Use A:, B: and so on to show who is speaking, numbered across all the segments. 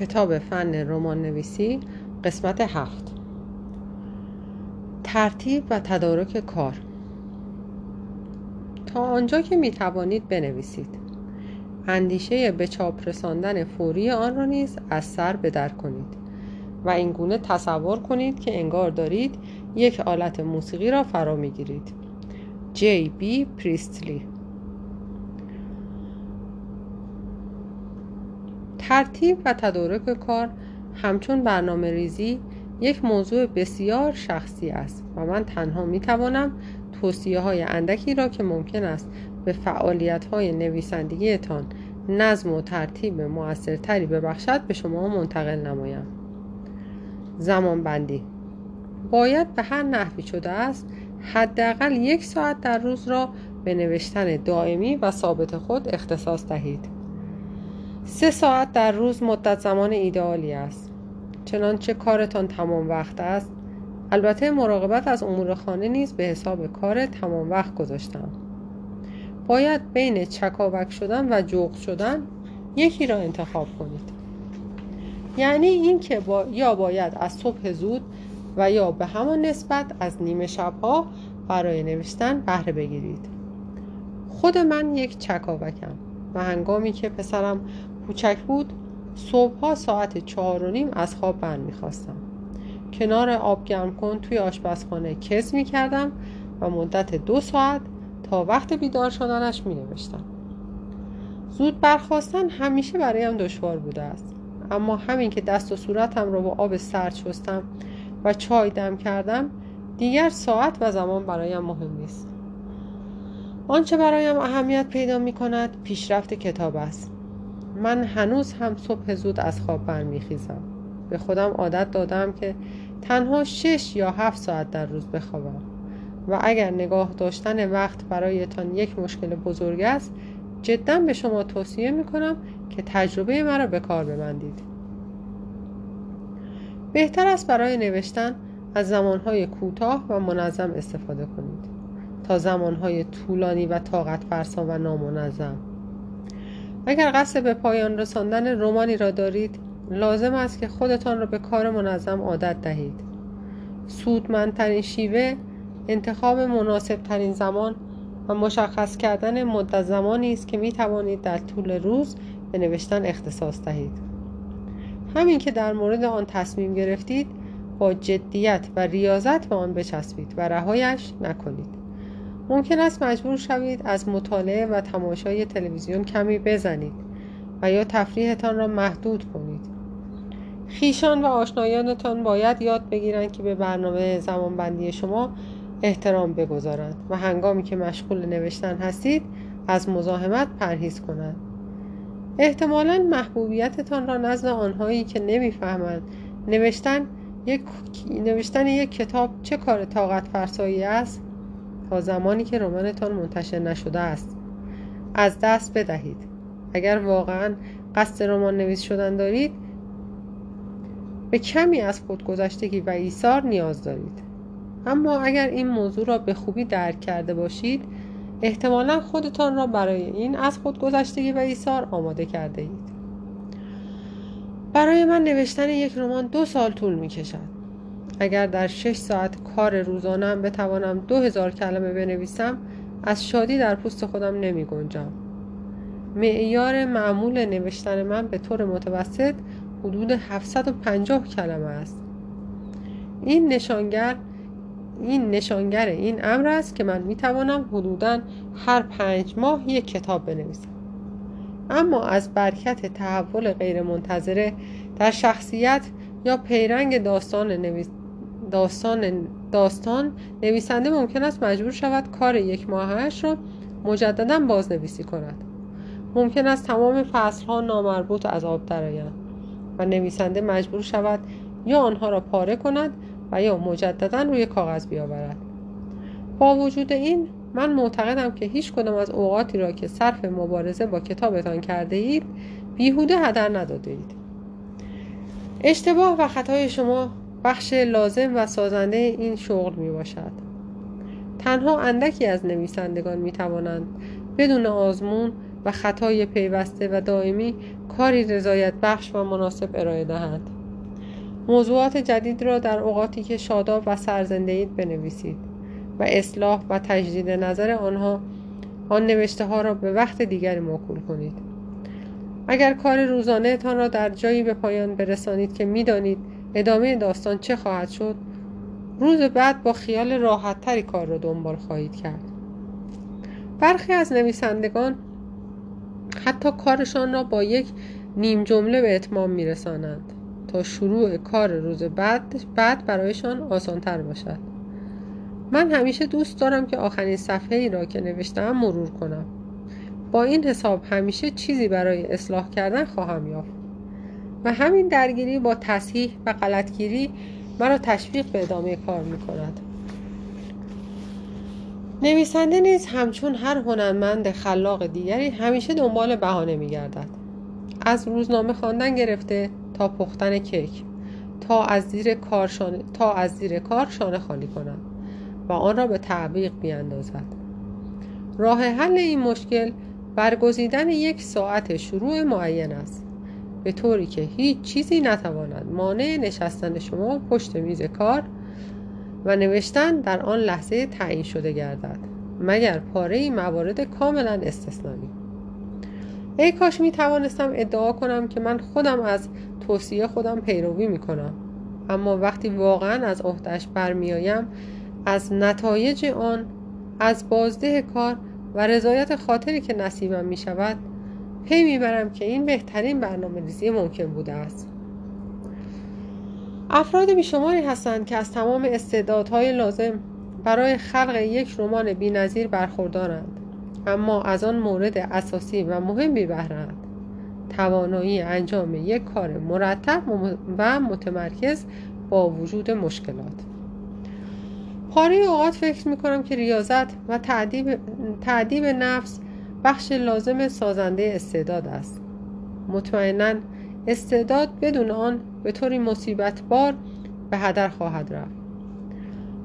A: کتاب فن رمان نویسی قسمت هفت. ترتیب و تدارک کار. تا آنجا که می توانید بنویسید. اندیشه به چاپ رساندن فوری آن را نیز از سر بدر کنید و این گونه تصور کنید که انگار دارید یک آلت موسیقی را فرا می‌گیرید جی بی پریستلی. ترتیب و تدارک کار همچون برنامه ریزی یک موضوع بسیار شخصی است و من تنها می توانم توصیه های اندکی را که ممکن است به فعالیت های نویسندگیتان نظم و ترتیب موثرتری ببخشد به شما منتقل نمایم. زمان بندی باید به هر نحوی شده است حداقل یک ساعت در روز را به نوشتن دائمی و ثابت خود اختصاص دهید. سه ساعت در روز مدت زمان ایدئالی است. چنانچه کارتان تمام وقت است؟ البته مراقبت از امور خانه نیز به حساب کار تمام وقت گذاشتم. باید بین چکاوک شدن و جوق شدن یکی را انتخاب کنید. یعنی اینکه با... یا باید از صبح زود و یا به همان نسبت از نیمه شبها برای نوشتن بهره بگیرید. خود من یک چکاوکم و هنگامی که پسرم کوچک بود. صبحها ساعت چهار و نیم از خواب بر می‌خواستم کنار آب گرم کن توی آشپزخانه کز می‌کردم و مدت دو ساعت تا وقت بیدار شدنش می نوشتم. زود برخواستن همیشه برایم دشوار بوده است. اما همین که دست و صورتم را با آب سرد شستم و چای دم کردم دیگر ساعت و زمان برایم مهم نیست. آنچه برایم اهمیت پیدا می کند پیشرفت کتاب است. من هنوز هم صبح زود از خواب برمیخیزم. به خودم عادت دادم که تنها شش یا هفت ساعت در روز بخوابم. و اگر نگاه داشتن وقت برایتان یک مشکل بزرگ است جدا به شما توصیه می کنم که تجربه مرا به کار ببندید. بهتر است برای نوشتن از زمانهای کوتاه و منظم استفاده کنید. تا زمانهای طولانی و طاقت فرسا و نامنظم. اگر قصد به پایان رساندن رومانی را دارید لازم است که خودتان را به کار منظم عادت دهید. سودمندترین شیوه انتخاب مناسب ترین زمان و مشخص کردن مدت زمانی است که می توانید در طول روز به نوشتن اختصاص دهید. همین که در مورد آن تصمیم گرفتید با جدیت و ریاضت به آن بچسبید و رهایش نکنید. ممکن است مجبور شوید از مطالعه و تماشای تلویزیون کمی بزنید و یا تفریحتان را محدود کنید. خیشان و آشنایانتان باید یاد بگیرند که به برنامه زمانبندی شما احترام بگذارند و هنگامی که مشغول نوشتن هستید از مزاحمت پرهیز کنند. احتمالا محبوبیتتان را نزد آنهایی که نمی‌فهمند. نوشتن یک نوشتن یک کتاب چه کار طاقت فرسایی است؟ تا زمانی که رمانتان منتشر نشده است. از دست بدهید. اگر واقعا قصد رمان نویس شدن دارید به کمی از خودگذشتگی و ایثار نیاز دارید. اما اگر این موضوع را به خوبی درک کرده باشید احتمالا خودتان را برای این از خودگذشتگی و ایثار آماده کرده اید. برای من نوشتن یک رمان دو سال طول می کشد اگر در شش ساعت کار روزانم بتوانم هزار کلمه بنویسم از شادی در پوست خودم نمی گنجم. معیار معمول نوشتن من به طور متوسط حدود 750 کلمه است. این نشانگر این نشانگر این امر است که من می توانم حدودا هر پنج ماه یک کتاب بنویسم. اما از برکت تحول غیرمنتظره در شخصیت یا پیرنگ داستان نویس داستان داستان نویسنده ممکن است مجبور شود کار یک ماهش را مجددا بازنویسی کند. ممکن است تمام فصل ها نامربوط از آب درآیند و نویسنده مجبور شود یا آنها را پاره کند و یا مجددا روی کاغذ بیاورد. با وجود این من معتقدم که هیچ کدام از اوقاتی را که صرف مبارزه با کتابتان کرده اید بیهوده هدر نداده اید. اشتباه و خطای شما بخش لازم و سازنده این شغل می باشد. تنها اندکی از نویسندگان می توانند بدون آزمون و خطای پیوسته و دائمی کاری رضایت بخش و مناسب ارائه دهند. موضوعات جدید را در اوقاتی که شاداب و سرزنده بنویسید و اصلاح و تجدید نظر آنها آن نوشته ها را به وقت دیگری موکول کنید. اگر کار روزانه تان را در جایی به پایان برسانید که می‌دانید ادامه داستان چه خواهد شد؟ روز بعد با خیال راحت تری کار را دنبال خواهید کرد. برخی از نویسندگان حتی کارشان را با یک نیم جمله به اتمام میرسانند تا شروع کار روز بعد بعد برایشان آسانتر باشد. من همیشه دوست دارم که آخرین صفحه ای را که نوشتم مرور کنم. با این حساب همیشه چیزی برای اصلاح کردن خواهم یافت. و همین درگیری با تصحیح و غلطگیری مرا تشویق به ادامه کار می کند نویسنده نیز همچون هر هنرمند خلاق دیگری همیشه دنبال بهانه می گردد از روزنامه خواندن گرفته تا پختن کیک تا از زیر کار شانه, تا از زیر کار شانه خالی کند و آن را به تعویق بیاندازد راه حل این مشکل برگزیدن یک ساعت شروع معین است. به طوری که هیچ چیزی نتواند مانع نشستن شما پشت میز کار و نوشتن در آن لحظه تعیین شده گردد مگر پاره موارد کاملا استثنایی. ای کاش می توانستم ادعا کنم که من خودم از توصیه خودم پیروی می کنم اما وقتی واقعا از عهدهش برمیآیم از نتایج آن از بازده کار و رضایت خاطری که نصیبم می شود پی می‌برم که این بهترین برنامه ریزی ممکن بوده است. افراد بیشماری هستند که از تمام استعدادهای لازم برای خلق یک رمان بینظیر برخوردارند اما از آن مورد اساسی و مهمی بهرند توانایی انجام یک کار مرتب و متمرکز با وجود مشکلات. پاره اوقات فکر می کنم که ریاضت و تعدیب, تعدیب نفس بخش لازم سازنده استعداد است. مطمئنا استعداد بدون آن به طوری مصیبت بار به هدر خواهد رفت.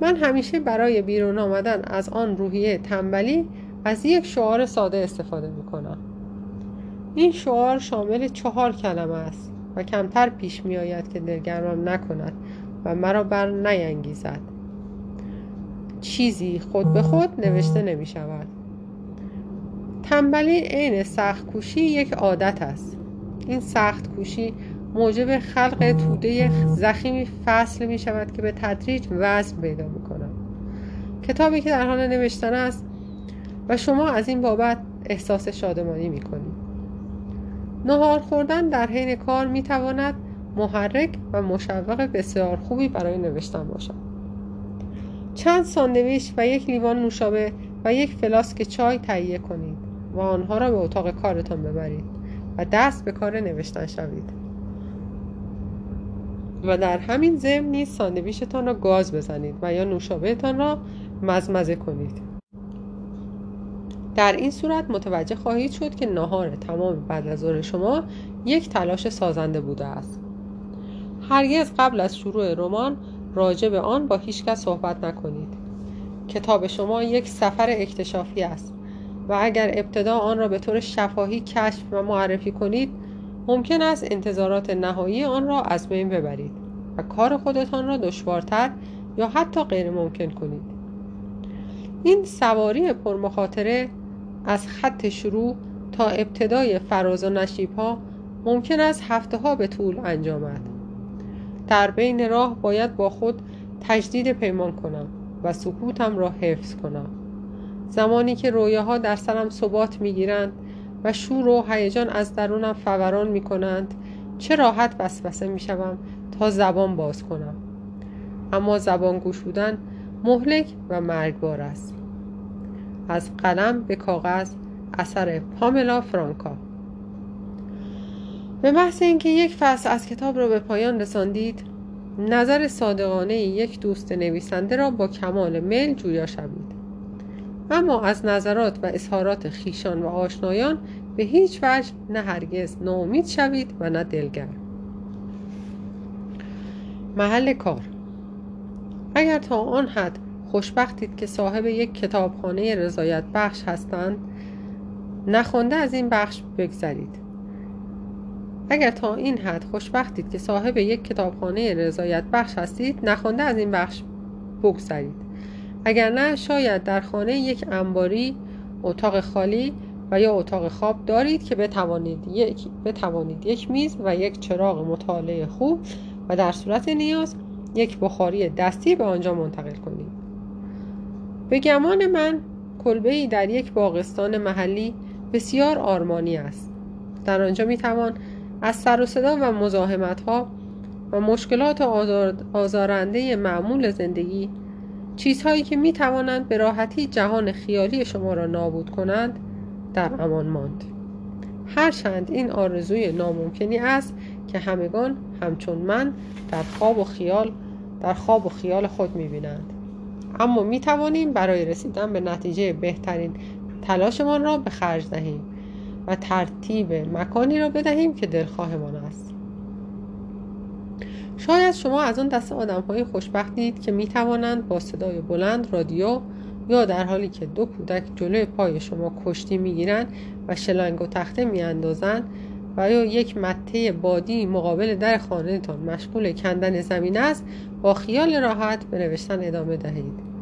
A: من همیشه برای بیرون آمدن از آن روحیه تنبلی از یک شعار ساده استفاده می کنم این شعار شامل چهار کلمه است و کمتر پیش می آید که دلگرمم نکند و مرا بر نینگیزد چیزی خود به خود نوشته نمی شود تنبلی عین سخت کوشی یک عادت است. این سخت کوشی موجب خلق توده زخیمی فصل می شود که به تدریج وزن پیدا می کند کتابی که در حال نوشتن است و شما از این بابت احساس شادمانی می کنید. نهار خوردن در حین کار می تواند محرک و مشوق بسیار خوبی برای نوشتن باشد. چند ساندویچ و یک لیوان نوشابه و یک فلاسک چای تهیه کنید. و آنها را به اتاق کارتان ببرید و دست به کار نوشتن شوید. و در همین ضمن نیز ساندویچتان را گاز بزنید و یا نوشابهتان را مزمزه کنید. در این صورت متوجه خواهید شد که نهار تمام بعد از ظهر شما یک تلاش سازنده بوده است. هرگز قبل از شروع رمان راجع به آن با هیچکس صحبت نکنید. کتاب شما یک سفر اکتشافی است. و اگر ابتدا آن را به طور شفاهی کشف و معرفی کنید ممکن است انتظارات نهایی آن را از بین ببرید و کار خودتان را دشوارتر یا حتی غیر ممکن کنید. این سواری پرمخاطره از خط شروع تا ابتدای فراز و نشیب ها ممکن است هفته ها به طول انجامد. در بین راه باید با خود تجدید پیمان کنم و سکوتم را حفظ کنم. زمانی که رویاها در سرم ثبات می‌گیرند و شور و هیجان از درونم فوران می کنند چه راحت وسوسه می شوم تا زبان باز کنم. اما زبان گشودن مهلک و مرگبار است. از قلم به کاغذ اثر پاملا فرانکا. به محض اینکه یک فصل از کتاب را به پایان رساندید نظر صادقانه یک دوست نویسنده را با کمال میل جویا شوید. اما از نظرات و اظهارات خیشان و آشنایان به هیچ وجه نه هرگز ناامید شوید و نه دلگر. محل کار. اگر تا آن حد خوشبختید که صاحب یک کتابخانه رضایت بخش هستند نخونده از این بخش بگذرید. اگر تا این حد خوشبختید که صاحب یک کتابخانه رضایت بخش هستید نخونده از این بخش بگذرید. اگر نه شاید در خانه یک انباری اتاق خالی و یا اتاق خواب دارید که بتوانید یک, بتوانید یک میز و یک چراغ مطالعه خوب و در صورت نیاز یک بخاری دستی به آنجا منتقل کنید. به گمان من کلبه ای در یک باغستان محلی بسیار آرمانی است. در آنجا می توان از سر و صدا و مزاحمت ها و مشکلات آزارنده معمول زندگی چیزهایی که می توانند به راحتی جهان خیالی شما را نابود کنند در امان ماند. هرچند این آرزوی ناممکنی است که همگان همچون من در خواب و خیال در خواب و خیال خود می بینند اما می توانیم برای رسیدن به نتیجه بهترین تلاشمان را به خرج دهیم و ترتیب مکانی را بدهیم که دلخواهمان است. شاید شما از آن دست آدم های خوشبختید که می توانند با صدای بلند رادیو یا در حالی که دو کودک جلوی پای شما کشتی می‌گیرند و شلنگ و تخته میاندازند و یا یک مته بادی مقابل در خانهتان مشغول کندن زمین است با خیال راحت به نوشتن ادامه دهید.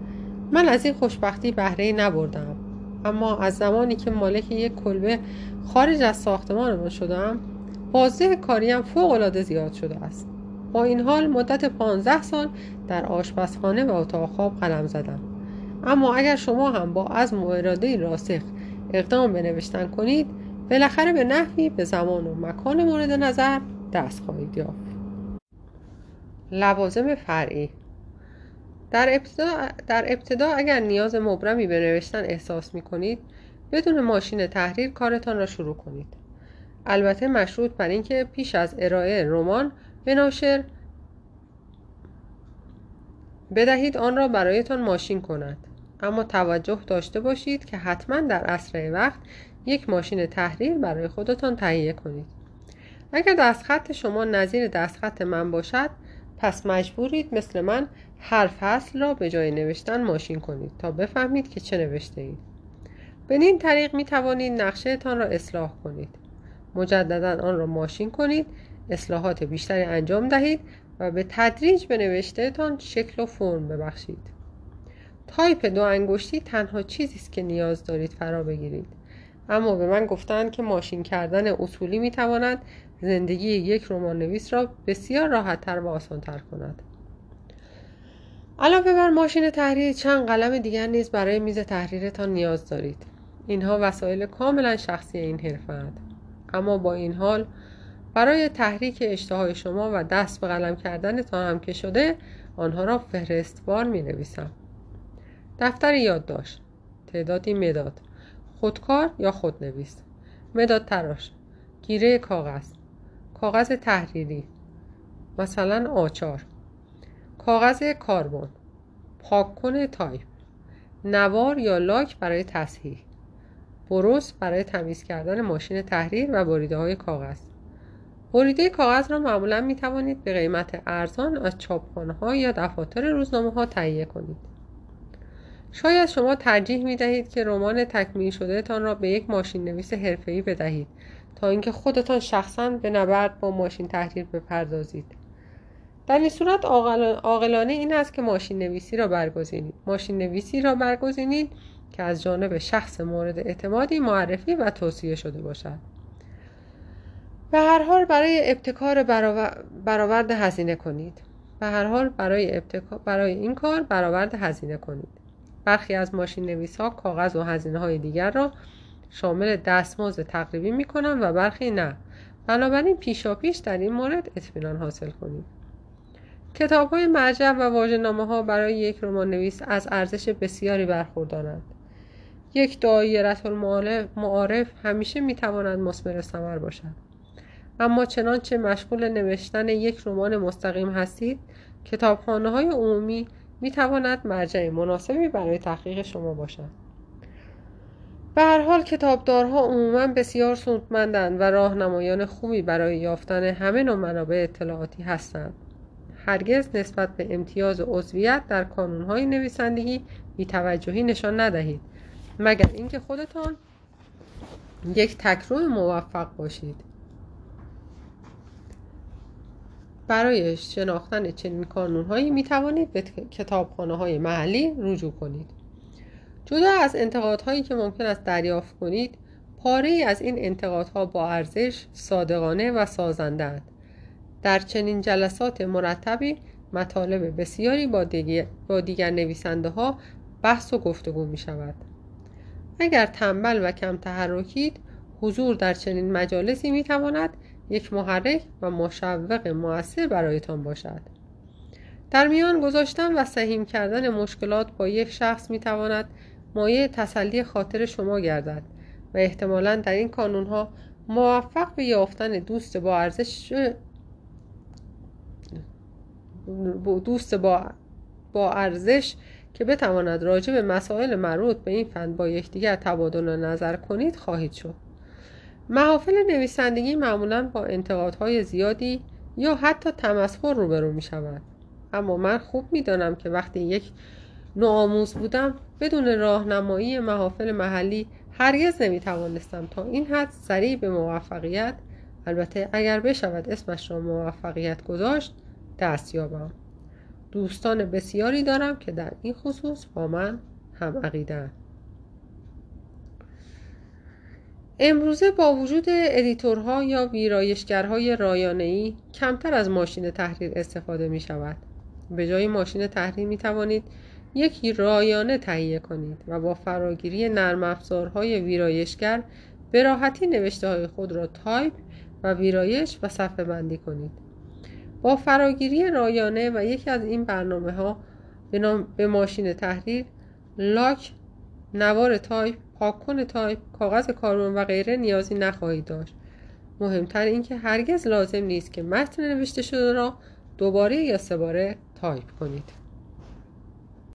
A: من از این خوشبختی بهره نبردم اما از زمانی که مالک یک کلبه خارج از ساختمانمان شدم بازده کاریم فوق العاده زیاد شده است. با این حال مدت 15 سال در آشپزخانه و اتاق خواب قلم زدم. اما اگر شما هم با از و اراده راسخ اقدام به نوشتن کنید بالاخره به نحوی به زمان و مکان مورد نظر دست خواهید یافت. لوازم فرعی در ابتدا, در ابتدا اگر نیاز مبرمی به نوشتن احساس می کنید بدون ماشین تحریر کارتان را شروع کنید. البته مشروط بر اینکه پیش از ارائه رمان به ناشر بدهید آن را برایتان ماشین کند. اما توجه داشته باشید که حتما در اسرع وقت یک ماشین تحریر برای خودتان تهیه کنید. اگر دستخط شما نظیر دستخط من باشد پس مجبورید مثل من هر فصل را به جای نوشتن ماشین کنید تا بفهمید که چه نوشته اید به این طریق می توانید نقشه تان را اصلاح کنید. مجددا آن را ماشین کنید اصلاحات بیشتری انجام دهید و به تدریج به نوشته تان شکل و فرم ببخشید. تایپ دو انگشتی تنها چیزی است که نیاز دارید فرا بگیرید. اما به من گفتند که ماشین کردن اصولی می تواند زندگی یک رمان نویس را بسیار راحت تر و آسان تر کند. علاوه بر ماشین تحریر چند قلم دیگر نیز برای میز تحریرتان نیاز دارید. اینها وسایل کاملا شخصی این حرفه اما با این حال برای تحریک اشتهای شما و دست به قلم کردنتان هم که شده آنها را فهرستوار می نویسم دفتر یادداشت تعدادی مداد. خودکار یا خودنویس؟ مداد تراش. گیره کاغذ. کاغذ تحریری. مثلا آچار. کاغذ کاربن. پاک‌کن تایپ. نوار یا لاک برای تصحیح. برس برای تمیز کردن ماشین تحریر و بریده های کاغذ. بریده کاغذ را معمولا می توانید به قیمت ارزان از چاپخانه ها یا دفاتر روزنامه ها تهیه کنید. شاید شما ترجیح می دهید که رمان تکمیل شده تان را به یک ماشین نویس حرفه‌ای بدهید تا اینکه خودتان شخصا به نبرد با ماشین تحریر بپردازید. در این صورت عاقلانه این است که ماشین نویسی را برگزینید. ماشین نویسی را برگزینید که از جانب شخص مورد اعتمادی معرفی و توصیه شده باشد. به هر حال برای ابتکار برآورد هزینه کنید. به هر حال برای, برای این کار برآورد هزینه کنید. برخی از ماشین نویس ها کاغذ و هزینه های دیگر را شامل دستمزد تقریبی می کنند و برخی نه. بنابراین پیشا پیش در این مورد اطمینان حاصل کنید. کتاب های مرجع و واژه‌نامه ها برای یک رمان نویس از ارزش بسیاری برخوردارند. یک دایره المعارف همیشه می توانند مثمر ثمر باشد. اما چنانچه مشغول نوشتن یک رمان مستقیم هستید کتابخانه های عمومی می تواند مرجع مناسبی برای تحقیق شما باشد. به هر حال کتابدارها عموما بسیار سودمندند و راهنمایان خوبی برای یافتن همه نوع منابع اطلاعاتی هستند. هرگز نسبت به امتیاز عضویت در کانونهای نویسندگی بیتوجهی نشان ندهید. مگر اینکه خودتان یک تکرو موفق باشید. برای شناختن چنین کانونهایی می توانید به کتابخانه های محلی رجوع کنید. جدا از انتقادهایی که ممکن است دریافت کنید پاره ای از این انتقادها با ارزش صادقانه و سازنده در چنین جلسات مرتبی مطالب بسیاری با دیگر, با دیگر نویسنده ها بحث و گفتگو می شود اگر تنبل و کم تحرکید حضور در چنین مجالسی می تواند یک محرک و مشوق موثر برایتان باشد. در میان گذاشتن و سهیم کردن مشکلات با یک شخص می تواند مایه تسلی خاطر شما گردد و احتمالا در این کانون ها موفق به یافتن دوست با ارزش دوست با, با ارزش که بتواند راجع به مسائل مربوط به این فن با یکدیگر تبادل نظر کنید خواهید شد. محافل نویسندگی معمولا با انتقادهای زیادی یا حتی تمسخر روبرو می شود اما من خوب می دانم که وقتی یک نوآموز بودم بدون راهنمایی محافل محلی هرگز نمی توانستم تا این حد سریع به موفقیت البته اگر بشود اسمش را موفقیت گذاشت دست یابم. دوستان بسیاری دارم که در این خصوص با من هم عقیدن امروزه با وجود ادیتورها یا ویرایشگرهای رایانه‌ای کمتر از ماشین تحریر استفاده می شود. به جای ماشین تحریر می توانید یک رایانه تهیه کنید و با فراگیری نرم افزارهای ویرایشگر به راحتی نوشته های خود را تایپ و ویرایش و صفحه بندی کنید. با فراگیری رایانه و یکی از این برنامه ها به, به ماشین تحریر لاک نوار تایپ پاککن تایپ کاغذ کاربن و غیره نیازی نخواهید داشت. مهمتر اینکه هرگز لازم نیست که متن نوشته شده را دوباره یا سه باره تایپ کنید.